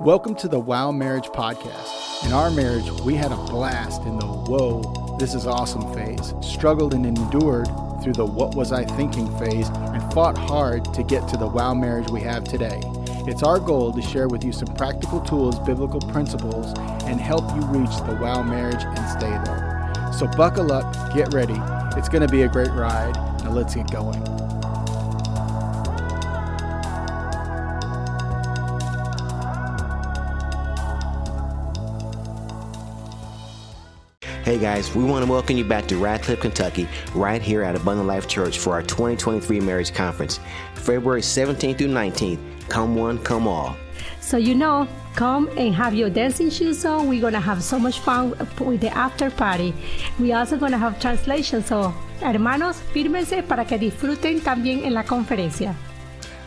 Welcome to the Wow Marriage Podcast. In our marriage, we had a blast in the whoa, this is awesome phase, struggled and endured through the what was I thinking phase, and fought hard to get to the wow marriage we have today. It's our goal to share with you some practical tools, biblical principles, and help you reach the wow marriage and stay there. So buckle up, get ready. It's going to be a great ride. Now let's get going. Hey guys, we want to welcome you back to Radcliff, Kentucky, right here at Abundant Life Church for our 2023 Marriage Conference, February 17th through 19th. Come one, come all. So you know, come and have your dancing shoes on. We're gonna have so much fun with the after party. We also gonna have translation. So, hermanos, fírmense para que disfruten también en la conferencia.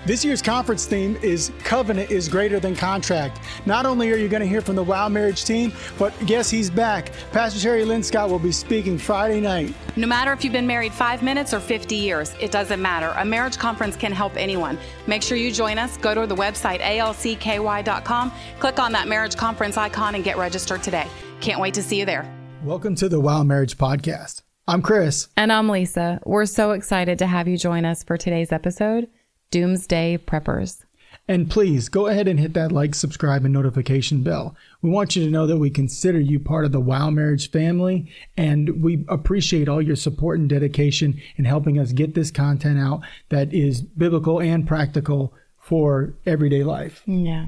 This year's conference theme is Covenant is Greater Than Contract. Not only are you going to hear from the Wow Marriage team, but guess he's back. Pastor Terry Lynn Scott will be speaking Friday night. No matter if you've been married five minutes or 50 years, it doesn't matter. A marriage conference can help anyone. Make sure you join us. Go to the website alcky.com, click on that marriage conference icon, and get registered today. Can't wait to see you there. Welcome to the Wow Marriage Podcast. I'm Chris. And I'm Lisa. We're so excited to have you join us for today's episode. Doomsday Preppers. And please go ahead and hit that like, subscribe, and notification bell. We want you to know that we consider you part of the Wow Marriage family, and we appreciate all your support and dedication in helping us get this content out that is biblical and practical for everyday life. Yeah.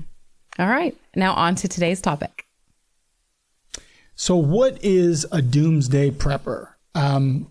All right. Now, on to today's topic. So, what is a doomsday prepper? Um,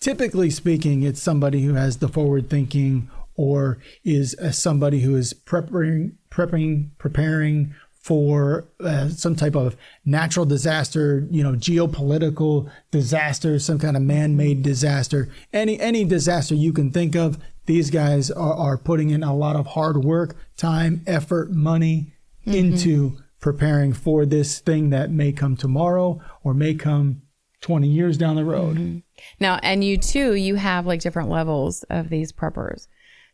typically speaking, it's somebody who has the forward thinking or is uh, somebody who is preparing, prepping, preparing for uh, some type of natural disaster, you know, geopolitical disaster, some kind of man-made disaster, any any disaster you can think of. These guys are, are putting in a lot of hard work, time, effort, money mm-hmm. into preparing for this thing that may come tomorrow or may come 20 years down the road. Mm-hmm. Now, and you too, you have like different levels of these preppers.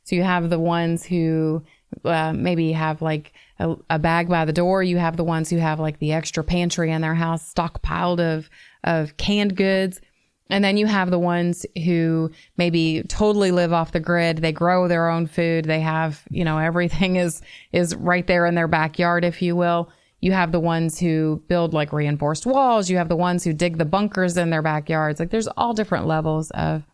So you have the ones who uh, maybe have like a, a, bag by the door. You have the ones who have like the extra pantry in their house stockpiled of, of canned goods. And then you have the ones who maybe totally live off the grid. They grow their own food. They have, you know, everything is, is right there in their backyard, if you will. You have the ones who build like reinforced walls. You have the ones who dig the bunkers in their backyards. Like there's all different levels of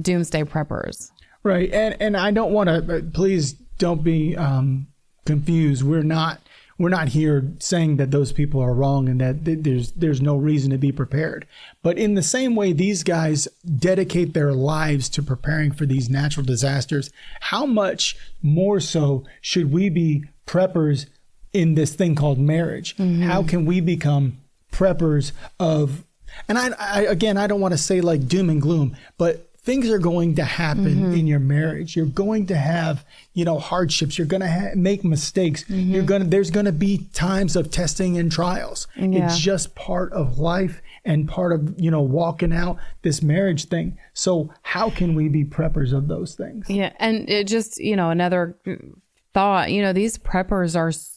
doomsday preppers. Right. And and I don't want to please don't be um, confused. We're not we're not here saying that those people are wrong and that there's there's no reason to be prepared. But in the same way these guys dedicate their lives to preparing for these natural disasters, how much more so should we be preppers in this thing called marriage. Mm-hmm. How can we become preppers of and I, I, again I don't want to say like doom and gloom, but things are going to happen mm-hmm. in your marriage. You're going to have, you know, hardships. You're going to ha- make mistakes. Mm-hmm. You're going to there's going to be times of testing and trials. Yeah. It's just part of life and part of, you know, walking out this marriage thing. So, how can we be preppers of those things? Yeah, and it just, you know, another thought, you know, these preppers are so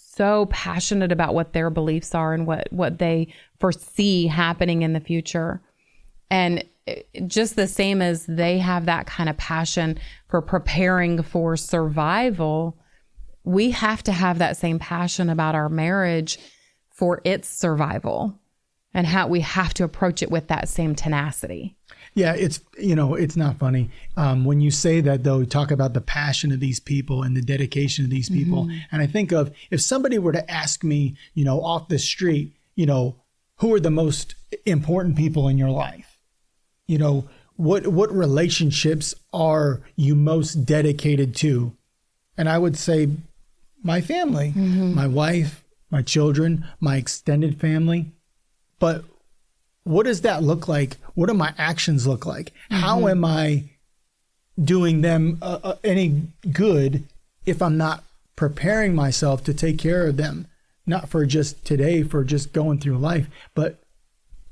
passionate about what their beliefs are and what what they foresee happening in the future. And just the same as they have that kind of passion for preparing for survival, we have to have that same passion about our marriage for its survival and how we have to approach it with that same tenacity. Yeah, it's you know it's not funny um, when you say that though. Talk about the passion of these people and the dedication of these people, mm-hmm. and I think of if somebody were to ask me, you know, off the street, you know, who are the most important people in your life? You know, what what relationships are you most dedicated to? And I would say my family, mm-hmm. my wife, my children, my extended family. But what does that look like? What do my actions look like? Mm-hmm. How am I doing them uh, uh, any good if I'm not preparing myself to take care of them? Not for just today, for just going through life, but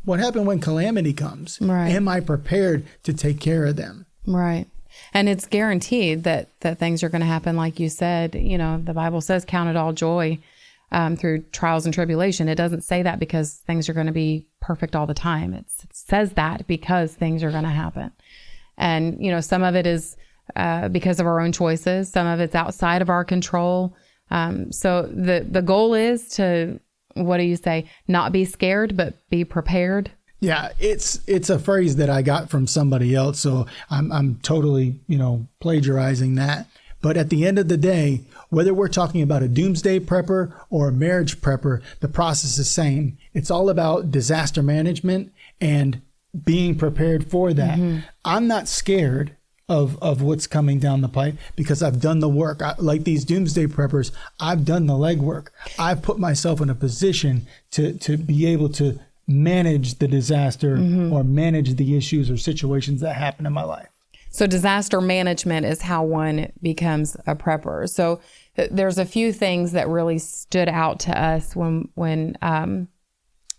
what happened when calamity comes? Right. Am I prepared to take care of them? Right. And it's guaranteed that that things are going to happen, like you said. You know, the Bible says, "Count it all joy." Um, through trials and tribulation. It doesn't say that because things are going to be perfect all the time. It's, it says that because things are going to happen. And, you know, some of it is uh, because of our own choices, some of it's outside of our control. Um, so the, the goal is to, what do you say, not be scared, but be prepared. Yeah, it's it's a phrase that I got from somebody else, so I'm I'm totally you know plagiarizing that. But at the end of the day, whether we're talking about a doomsday prepper or a marriage prepper, the process is the same. It's all about disaster management and being prepared for that. Mm-hmm. I'm not scared of of what's coming down the pipe because I've done the work. I, like these doomsday preppers, I've done the legwork. I've put myself in a position to to be able to manage the disaster mm-hmm. or manage the issues or situations that happen in my life. So disaster management is how one becomes a prepper. So th- there's a few things that really stood out to us when when um,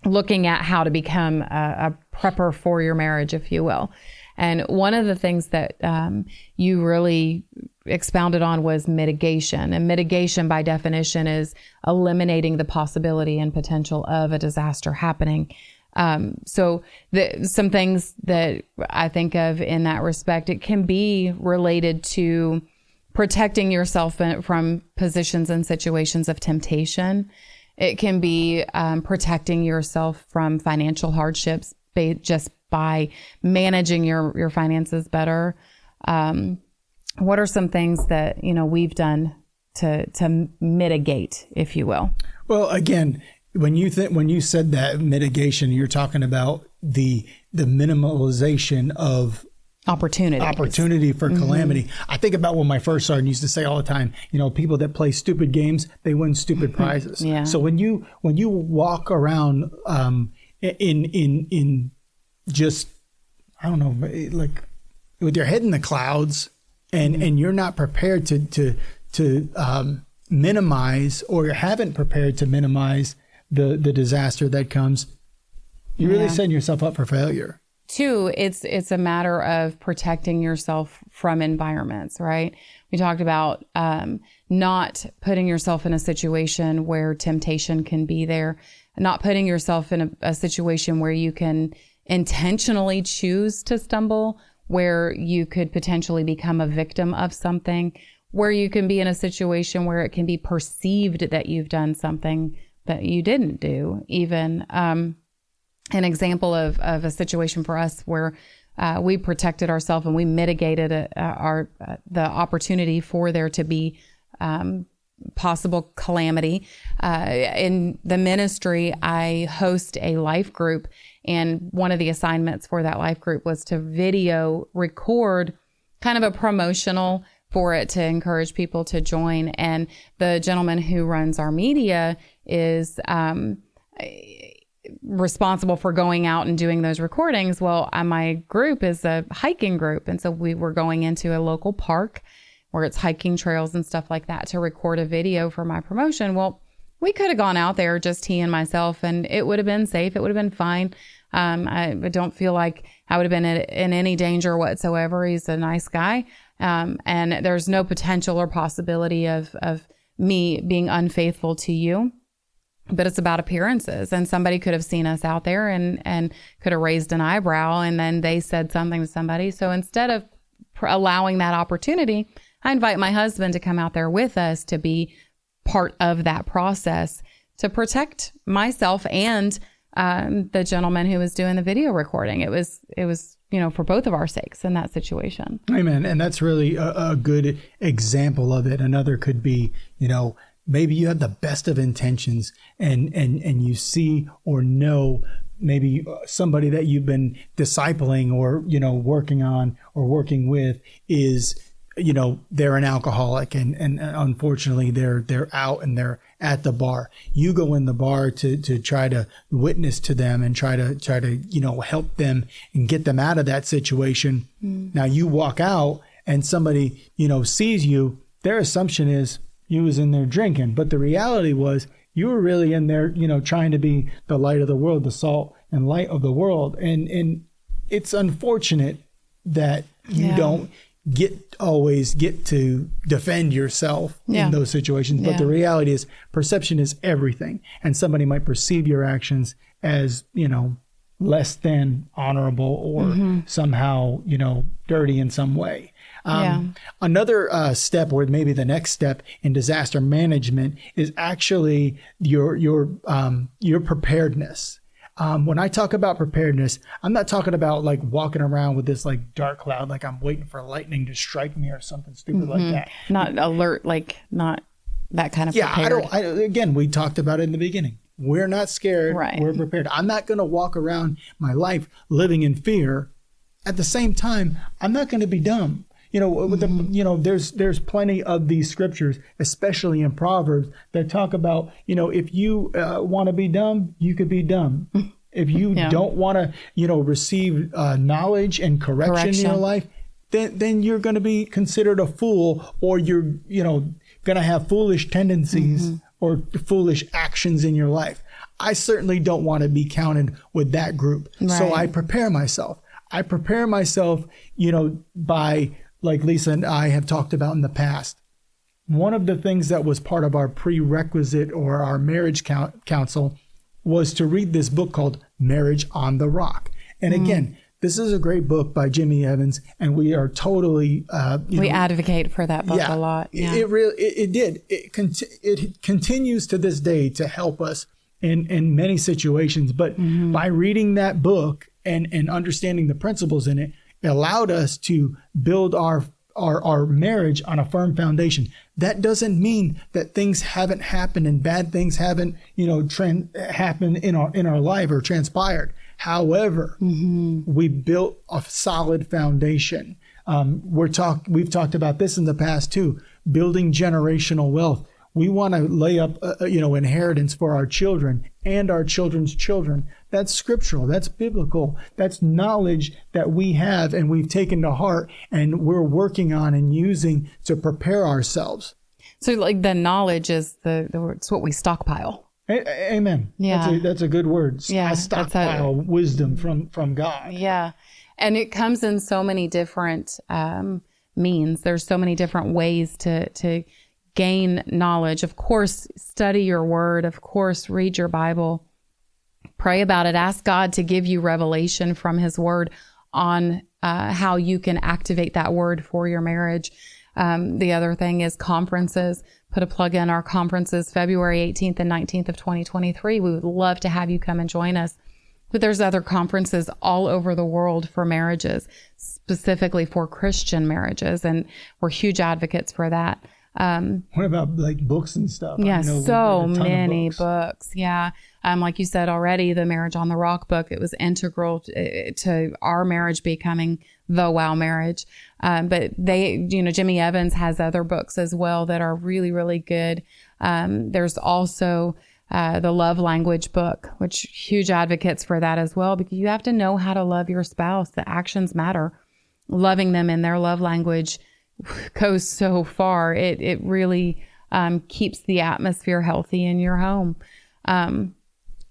looking at how to become a, a, prepper for your marriage, if you will. And one of the things that um, you really expounded on was mitigation. And mitigation, by definition, is eliminating the possibility and potential of a disaster happening. Um, so the, some things that I think of in that respect, it can be related to protecting yourself from positions and situations of temptation. It can be um, protecting yourself from financial hardships just by managing your your finances better. Um, what are some things that you know we've done to to mitigate, if you will? Well, again, when you think when you said that mitigation, you're talking about the the minimalization of opportunity opportunity for mm-hmm. calamity. I think about what my first sergeant used to say all the time. You know, people that play stupid games, they win stupid mm-hmm. prizes. yeah. So when you when you walk around um, in in in just I don't know, like with your head in the clouds, and mm-hmm. and you're not prepared to to to um, minimize or you haven't prepared to minimize the the disaster that comes, you're yeah. really setting yourself up for failure. Two, it's it's a matter of protecting yourself from environments, right? We talked about um, not putting yourself in a situation where temptation can be there, not putting yourself in a, a situation where you can intentionally choose to stumble, where you could potentially become a victim of something, where you can be in a situation where it can be perceived that you've done something that you didn't do. Even um, an example of, of a situation for us where uh, we protected ourselves and we mitigated a, uh, a, our uh, the opportunity for there to be um, possible calamity. Uh, in the ministry, I host a life group, and one of the assignments for that life group was to video record kind of a promotional for it to encourage people to join. And the gentleman who runs our media is um, responsible for going out and doing those recordings. Well, uh, my group is a hiking group. And so we were going into a local park where it's hiking trails and stuff like that to record a video for my promotion. Well, we could have gone out there, just he and myself, and it would have been safe. It would have been fine. Um, I don't feel like I would have been in, in any danger whatsoever. He's a nice guy. Um, and there's no potential or possibility of, of me being unfaithful to you. But it's about appearances. And somebody could have seen us out there and, and could have raised an eyebrow and then they said something to somebody. So instead of pr- allowing that opportunity, I invite my husband to come out there with us to be part of that process to protect myself and um, the gentleman who was doing the video recording. It was it was you know for both of our sakes in that situation. Amen. And that's really a, a good example of it. Another could be you know maybe you have the best of intentions and and and you see or know maybe somebody that you've been discipling or you know working on or working with is you know they're an alcoholic and and unfortunately they're they're out and they're at the bar you go in the bar to to try to witness to them and try to try to you know help them and get them out of that situation mm. now you walk out and somebody you know sees you their assumption is you was in there drinking but the reality was you were really in there you know trying to be the light of the world the salt and light of the world and and it's unfortunate that you yeah. don't get always get to defend yourself Yeah. in those situations. But Yeah. the reality is perception is everything. And somebody might perceive your actions as, you know, less than honorable or Mm-hmm. somehow, you know, dirty in some way. Um, Yeah. Another uh, step, or maybe the next step in disaster management, is actually your your um, your preparedness. Um, when I talk about preparedness, I'm not talking about like walking around with this like dark cloud, like I'm waiting for lightning to strike me or something stupid like that. Not alert, like not that kind of Yeah, I don't. I, again, we talked about it in the beginning. We're not scared. Right. We're prepared. I'm not going to walk around my life living in fear. At the same time, I'm not going to be dumb. You know, with the, you know, there's there's plenty of these scriptures, especially in Proverbs, that talk about, you know, if you uh, want to be dumb, you could be dumb. If you Yeah. don't want to, you know, receive uh, knowledge and correction, in your life, then then you're going to be considered a fool, or you're, you know, going to have foolish tendencies or foolish actions in your life. I certainly don't want to be counted with that group. So I prepare myself. I prepare myself, you know, by like Lisa and I have talked about in the past. One of the things that was part of our prerequisite or our marriage coun counsel was to read this book called Marriage on the Rock. And again, this is a great book by Jimmy Evans, and we are totally uh, you we know, advocate for that book a lot. it- Yeah. It really it, it did. It conti- it continues to this day to help us in in many situations. But Mm-hmm. by reading that book and and understanding the principles in it, it allowed us to build our our, our marriage on a firm foundation. That doesn't mean that things haven't happened and bad things haven't, you know, tran- happened in our in our life or transpired. However, we built a solid foundation. Um, we're talk we've talked about this in the past too, building generational wealth. We want to lay up, uh, you know, inheritance for our children and our children's children. That's scriptural. That's biblical. That's knowledge that we have and we've taken to heart and we're working on and using to prepare ourselves. so like the knowledge is the, the it's what we stockpile. A- a- amen. Yeah. That's a, that's a good word. Yeah, I that's stockpile wisdom from from God. Yeah. And it comes in so many different um, means. There's so many different ways to to gain knowledge. Of course, study your word. Of course, read your Bible. Pray about it. Ask God to give you revelation from His word on uh, how you can activate that word for your marriage. Um, the other thing is conferences. Put a plug in our conferences February 18th and 19th of 2023. We would love to have you come and join us. But there's other conferences all over the world for marriages, specifically for Christian marriages, and we're huge advocates for that. Um, What about like books and stuff? I yeah, know we've so read a ton of many books. books. Yeah. Um, like you said already, the Marriage on the Rock book, it was integral to, to our marriage becoming the wow marriage. Um, but they, you know, Jimmy Evans has other books as well that are really, really good. Um, there's also, uh, the love language book, which huge advocates for that as well, because you have to know how to love your spouse. The actions matter. Loving them in their love language goes so far. It it really um, keeps the atmosphere healthy in your home. Um,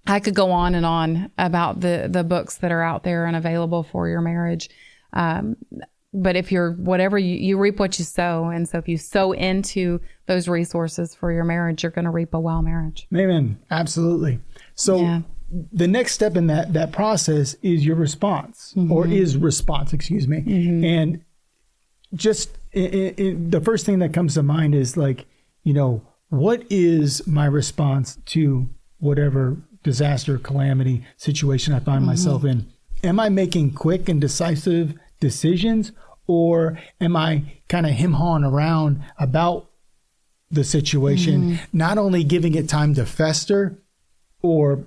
I could go on and on about the the books that are out there and available for your marriage. Um, but if you're whatever you, you reap what you sow, and so if you sow into those resources for your marriage, you're going to reap a well marriage. Amen. Absolutely. So Yeah. the next step in that that process is your response, or is response, excuse me. And just i i i the first thing that comes to mind is like, you know, what is my response to whatever disaster, calamity situation I find mm-hmm. myself in? Am I making quick and decisive decisions, or am I kind of him hawing around about the situation, mm-hmm. not only giving it time to fester or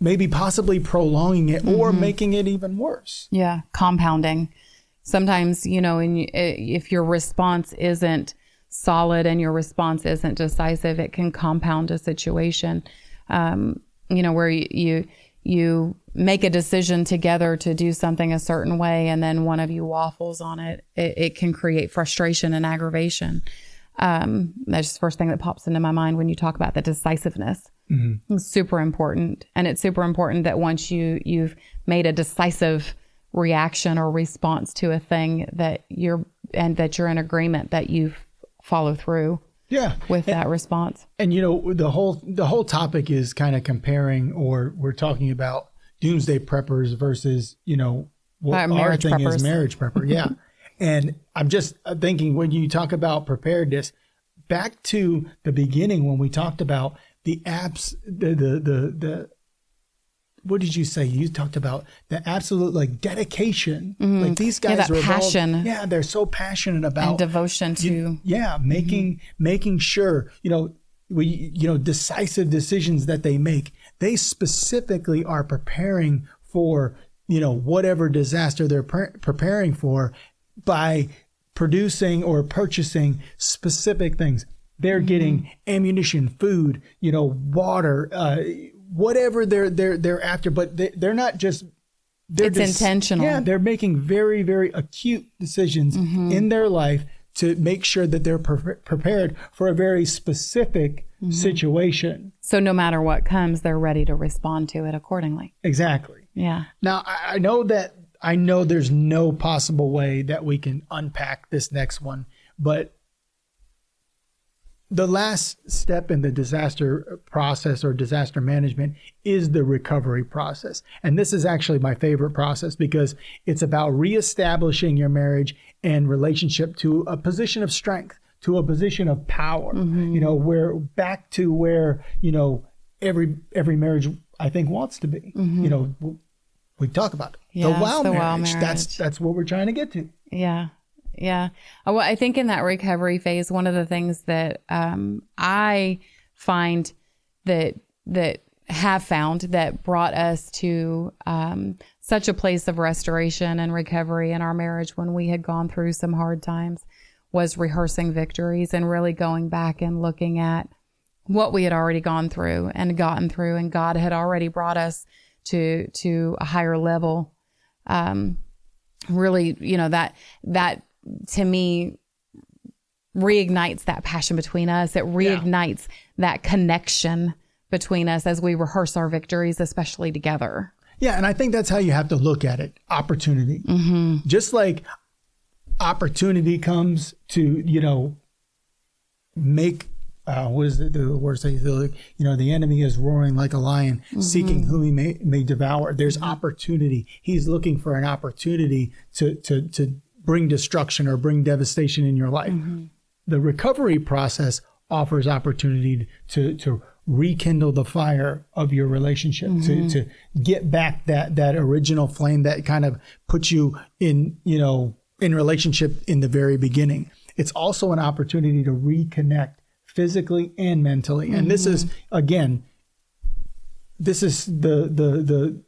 maybe possibly prolonging it or mm-hmm. making it even worse. Yeah, compounding. Sometimes, you know, and if your response isn't solid and your response isn't decisive, it can compound a situation. Um, you know, where you, you you make a decision together to do something a certain way, and then one of you waffles on it. It, it can create frustration and aggravation. Um, that's the first thing that pops into my mind when you talk about the decisiveness. It's super important, and it's super important that once you you've made a decisive reaction or response to a thing, that you're and that you're in agreement that you follow through Yeah. with that response. And you know the whole the whole topic is kind of comparing, or we're talking about doomsday preppers versus you know what Uh, our marriage thing is marriage prepper. Yeah, and I'm just thinking when you talk about preparedness, back to the beginning when we talked about the apps, the the the the. What did you say? You talked about the absolute like dedication. Like these Mm-hmm. Yeah, guys that are passion. Yeah, they're so passionate about And devotion to you- yeah making making sure you know we you know decisive decisions that they make they specifically are preparing for you know whatever disaster they're pre- preparing for by producing or purchasing specific things they're getting ammunition food you know water uh, whatever they're they're they're after but they, they're not just they're It's just- intentional. Yeah, they're making very, very acute decisions Mm-hmm. in their life to make sure that they're pre- prepared for a very specific Mm-hmm. situation. so no matter what comes, they're ready to respond to it accordingly. Exactly. Yeah. Now, I, I know that I know there's no possible way that we can unpack this next one, but the last step in the disaster process or disaster management is the recovery process. And this is actually my favorite process because it's about reestablishing your marriage and relationship to a position of strength, to a position of power. Mm-hmm. You know, where back to where, you know, every every marriage I think wants to be. Mm-hmm. You know, we talk about it. the wow the wow marriage. That's that's what we're trying to get to. Yeah. Yeah. Uh, Well, I think in that recovery phase, one of the things that um, I find that that have found that brought us to um, such a place of restoration and recovery in our marriage when we had gone through some hard times was rehearsing victories and really going back and looking at what we had already gone through and gotten through and God had already brought us to to a higher level um really you know that that to me reignites that passion between us it reignites that connection between us as we rehearse our victories especially together Yeah, and I think that's how you have to look at it. Opportunity. Just like opportunity comes to, you know, make uh, what is it, the word say? You know, the enemy is roaring like a lion, seeking whom he may, may devour. There's opportunity. He's looking for an opportunity to to to bring destruction or bring devastation in your life. Mm-hmm. The recovery process offers opportunity to to rekindle the fire of your relationship to mm-hmm. to get back that that original flame that kind of puts you in you know in relationship in the very beginning. It's also an opportunity to reconnect physically and mentally. And this mm-hmm. is again this is the the the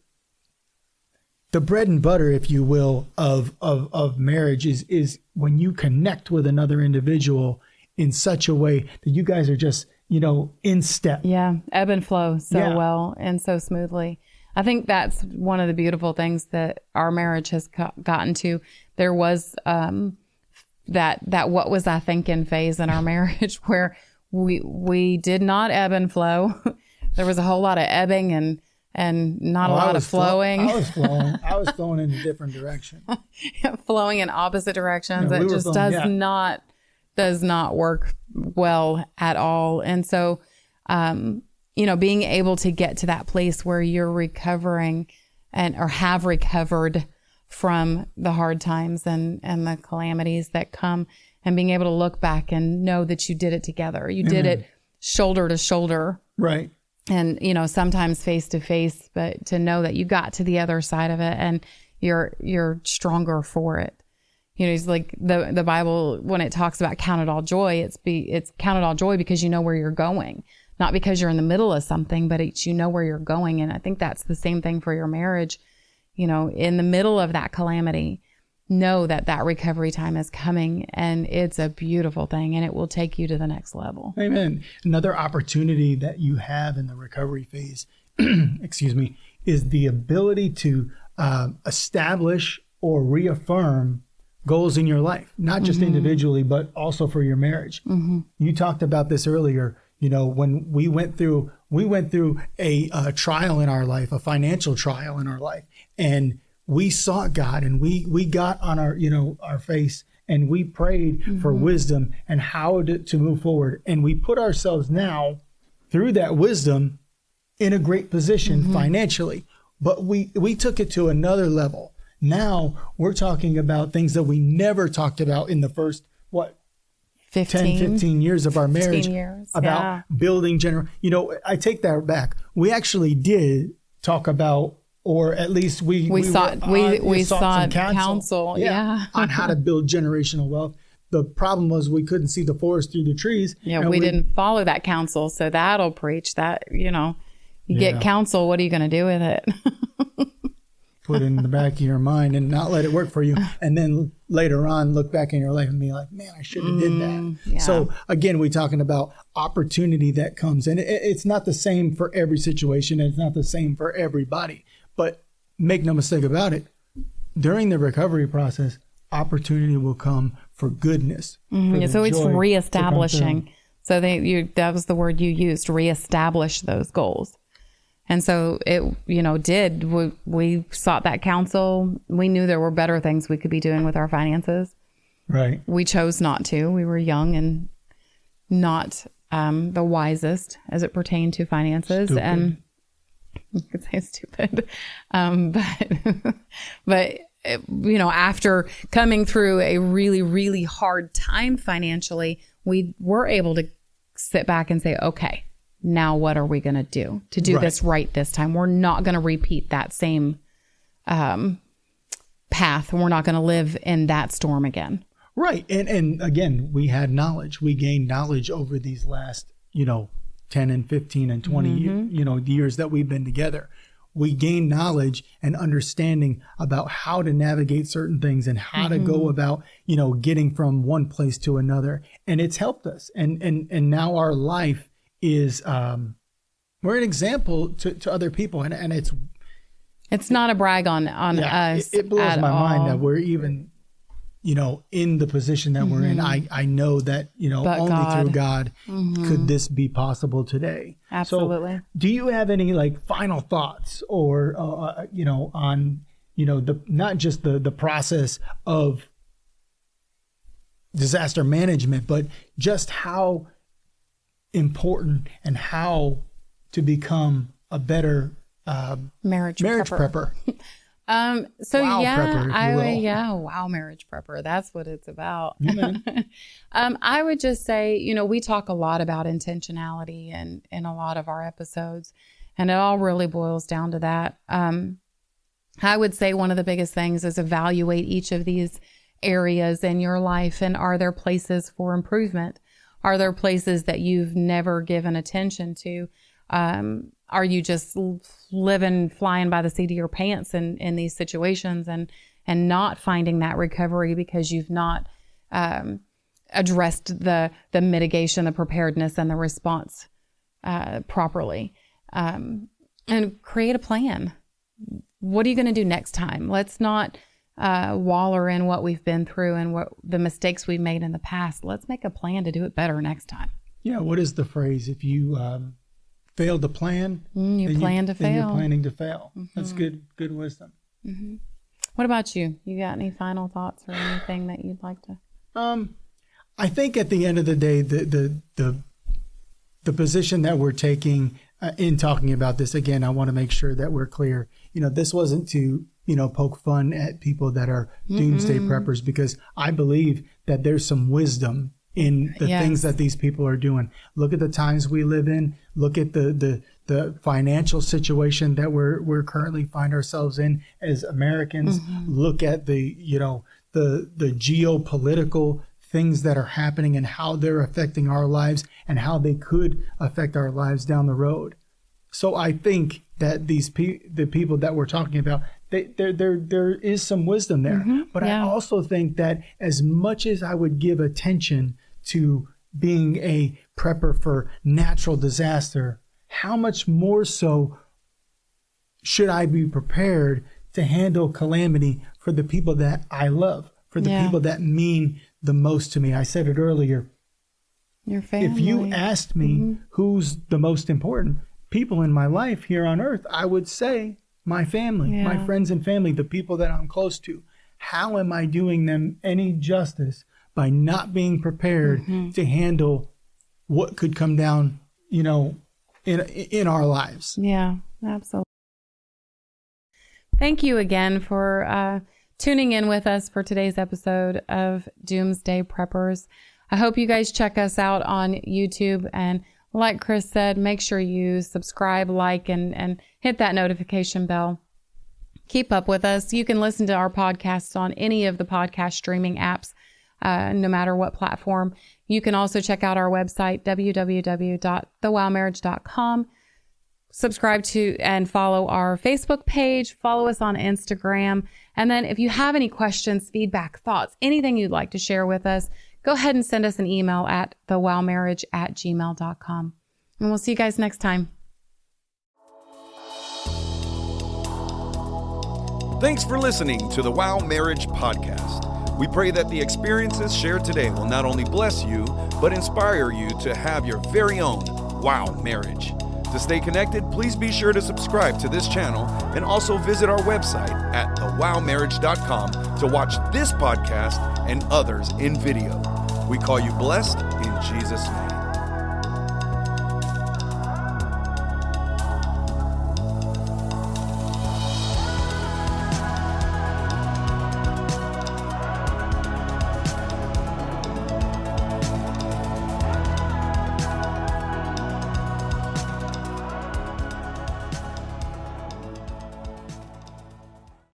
the bread and butter, if you will, of of of marriage is is when you connect with another individual in such a way that you guys are just you know in step. Yeah, ebb and flow so Yeah. well and so smoothly. I think that's one of the beautiful things that our marriage has co- gotten to. There was um, that that what was I thinking phase in our marriage where we we did not ebb and flow. there was a whole lot of ebbing and and not a Oh, lot of was flo- flowing, I was flowing. I was flowing in a different direction. flowing in opposite directions. It just flowing, does yeah. not does not work well at all. And so, um, you know, being able to get to that place where you're recovering and or have recovered from the hard times and and the calamities that come, and being able to look back and know that you did it together. You did it shoulder to shoulder Right. And you know sometimes face to face but to know that you got to the other side of it and you're you're stronger for it. You know it's like the the bible when it talks about count it all joy it's be it's count it all joy because you know where you're going. Not because you're in the middle of something but it's you know where you're going. And i think that's the same thing for your marriage. You know in the middle of that calamity know that that recovery time is coming and it's a beautiful thing and it will take you to the next level Amen. Another opportunity that you have in the recovery phase, excuse me, is the ability to um, establish or reaffirm goals in your life, not just individually, but also for your marriage. You talked about this earlier. You know, when we went through, we went through a, uh trial in our life, a financial trial in our life, and we sought God, and we we got on our, you know, our face and we prayed for mm-hmm. wisdom and how to, to move forward. And we put ourselves now through that wisdom in a great position mm-hmm. financially. But we, we took it to another level. Now we're talking about things that we never talked about in the first, what, 10, 15. 15 years of our marriage years, about yeah. building general. You know, I take that back. We actually did talk about, or at least we We were sought- we- on- we some sought counsel, yeah. on how to build generational wealth. The problem was we couldn't see the forest through the trees. Yeah, and we, didn't follow that counsel, so that'll preach that. You know, you Yeah. get counsel. What are you going to do with it? put it in the back of your mind and not let it work for you. And then later on, look back in your life and be like, man, I should have did that. Mm, yeah. So again, we're talking about opportunity that comes and it, it's not the same for every situation. and It's not the same for everybody, but make no mistake about it. During the recovery process, opportunity will come for goodness. for Yeah, the so it's joy to come reestablishing. So they you that was the word you used, reestablish those goals. And so it you know did we, we sought that counsel. We knew there were better things we could be doing with our finances. Right. We chose not to. We were young and not um, the wisest as it pertained to finances. Stupid. And you could say stupid, um, but but you know, after coming through a really really hard time financially, we were able to sit back and say, okay, now what are we going to do to do Right. this right this time? We're not going to repeat that same um, path. We're not going to live in that storm again. Right. And and again, we had knowledge. We gained knowledge over these last, you know, 10 and 15 and 20 ye- you know, years that we've been together. We gain knowledge and understanding about how to navigate certain things and how to go about, you know, getting from one place to another. And it's helped us. And and and now our life is um we're an example to, to other people and, and it's It's not a brag on on yeah, us. it, it blows my mind that we're even you know in the position that we're in i i know that you know But only through God. Mm-hmm. could this be possible today Absolutely. so do you have any like final thoughts or uh, you know on you know the not just the the process of disaster management but just how important and how to become a better uh, marriage marriage prepper. prepper Um. So Wow yeah, prepper, I will. Yeah. Wow, marriage prepper. That's what it's about. Amen. um. I would just say, you know, we talk a lot about intentionality and in a lot of our episodes, and it all really boils down to that. Um. I would say one of the biggest things is evaluate each of these areas in your life and are there places for improvement? Are there places that you've never given attention to? Um, are you just living flying by the seat of your pants in, in these situations and and not finding that recovery because you've not um, addressed the the mitigation, the preparedness, and the response uh, properly? Um, and create a plan what are you going to do next time? Let's not uh, waller in what we've been through and what the mistakes we've made in the past. Let's make a plan to do it better next time. Yeah, what is the phrase? If you um, fail to plan, Mm, you plan to then fail. Mm-hmm. You're planning to fail. That's good. Good wisdom. What about you? You got any final thoughts or anything that you'd like to? Um, I think at the end of the day, the the the the position that we're taking uh, in talking about this again, I want to make sure that we're clear. You know, this wasn't to you know poke fun at people that are doomsday preppers because I believe that there's some wisdom in the Yes. things that these people are doing. Look at the times we live in. Look at the the the financial situation that we're we're currently find ourselves in as Americans. Mm-hmm. Look at the you know the the geopolitical things that are happening and how they're affecting our lives and how they could affect our lives down the road. So I think that these pe- the people that we're talking about, they, there there there is some wisdom there. Mm-hmm. but yeah. I also think that as much as I would give attention to being a prepper for natural disaster, how much more so should I be prepared to handle calamity for the people that I love, for the Yeah. people that mean the most to me? I said it earlier. Your family. If you asked me mm-hmm. who's the most important people in my life here on earth, I would say my family, my friends and family, the people that I'm close to. how am I doing them any justice by not being prepared Mm-hmm. to handle what could come down, you know, in in our lives? Yeah, absolutely. Thank you again for uh, tuning in with us for today's episode of Doomsday Preppers. I hope you guys check us out on YouTube. And like Chris said, make sure you subscribe, like, and, and hit that notification bell. Keep up with us. You can listen to our podcasts on any of the podcast streaming apps, uh, no matter what platform. You can also check out our website, www.thewowmarriage.com subscribe to and follow our Facebook page, follow us on Instagram. And then if you have any questions, feedback, thoughts, anything you'd like to share with us, go ahead and send us an email at thewowmarriage at gmail.com. And we'll see you guys next time. Thanks for listening to the Wow Marriage Podcast. We pray that the experiences shared today will not only bless you, but inspire you to have your very own Wow Marriage. To stay connected, please be sure to subscribe to this channel and also visit our website at thewowmarriage.com to watch this podcast and others in video. We call you blessed in Jesus' name.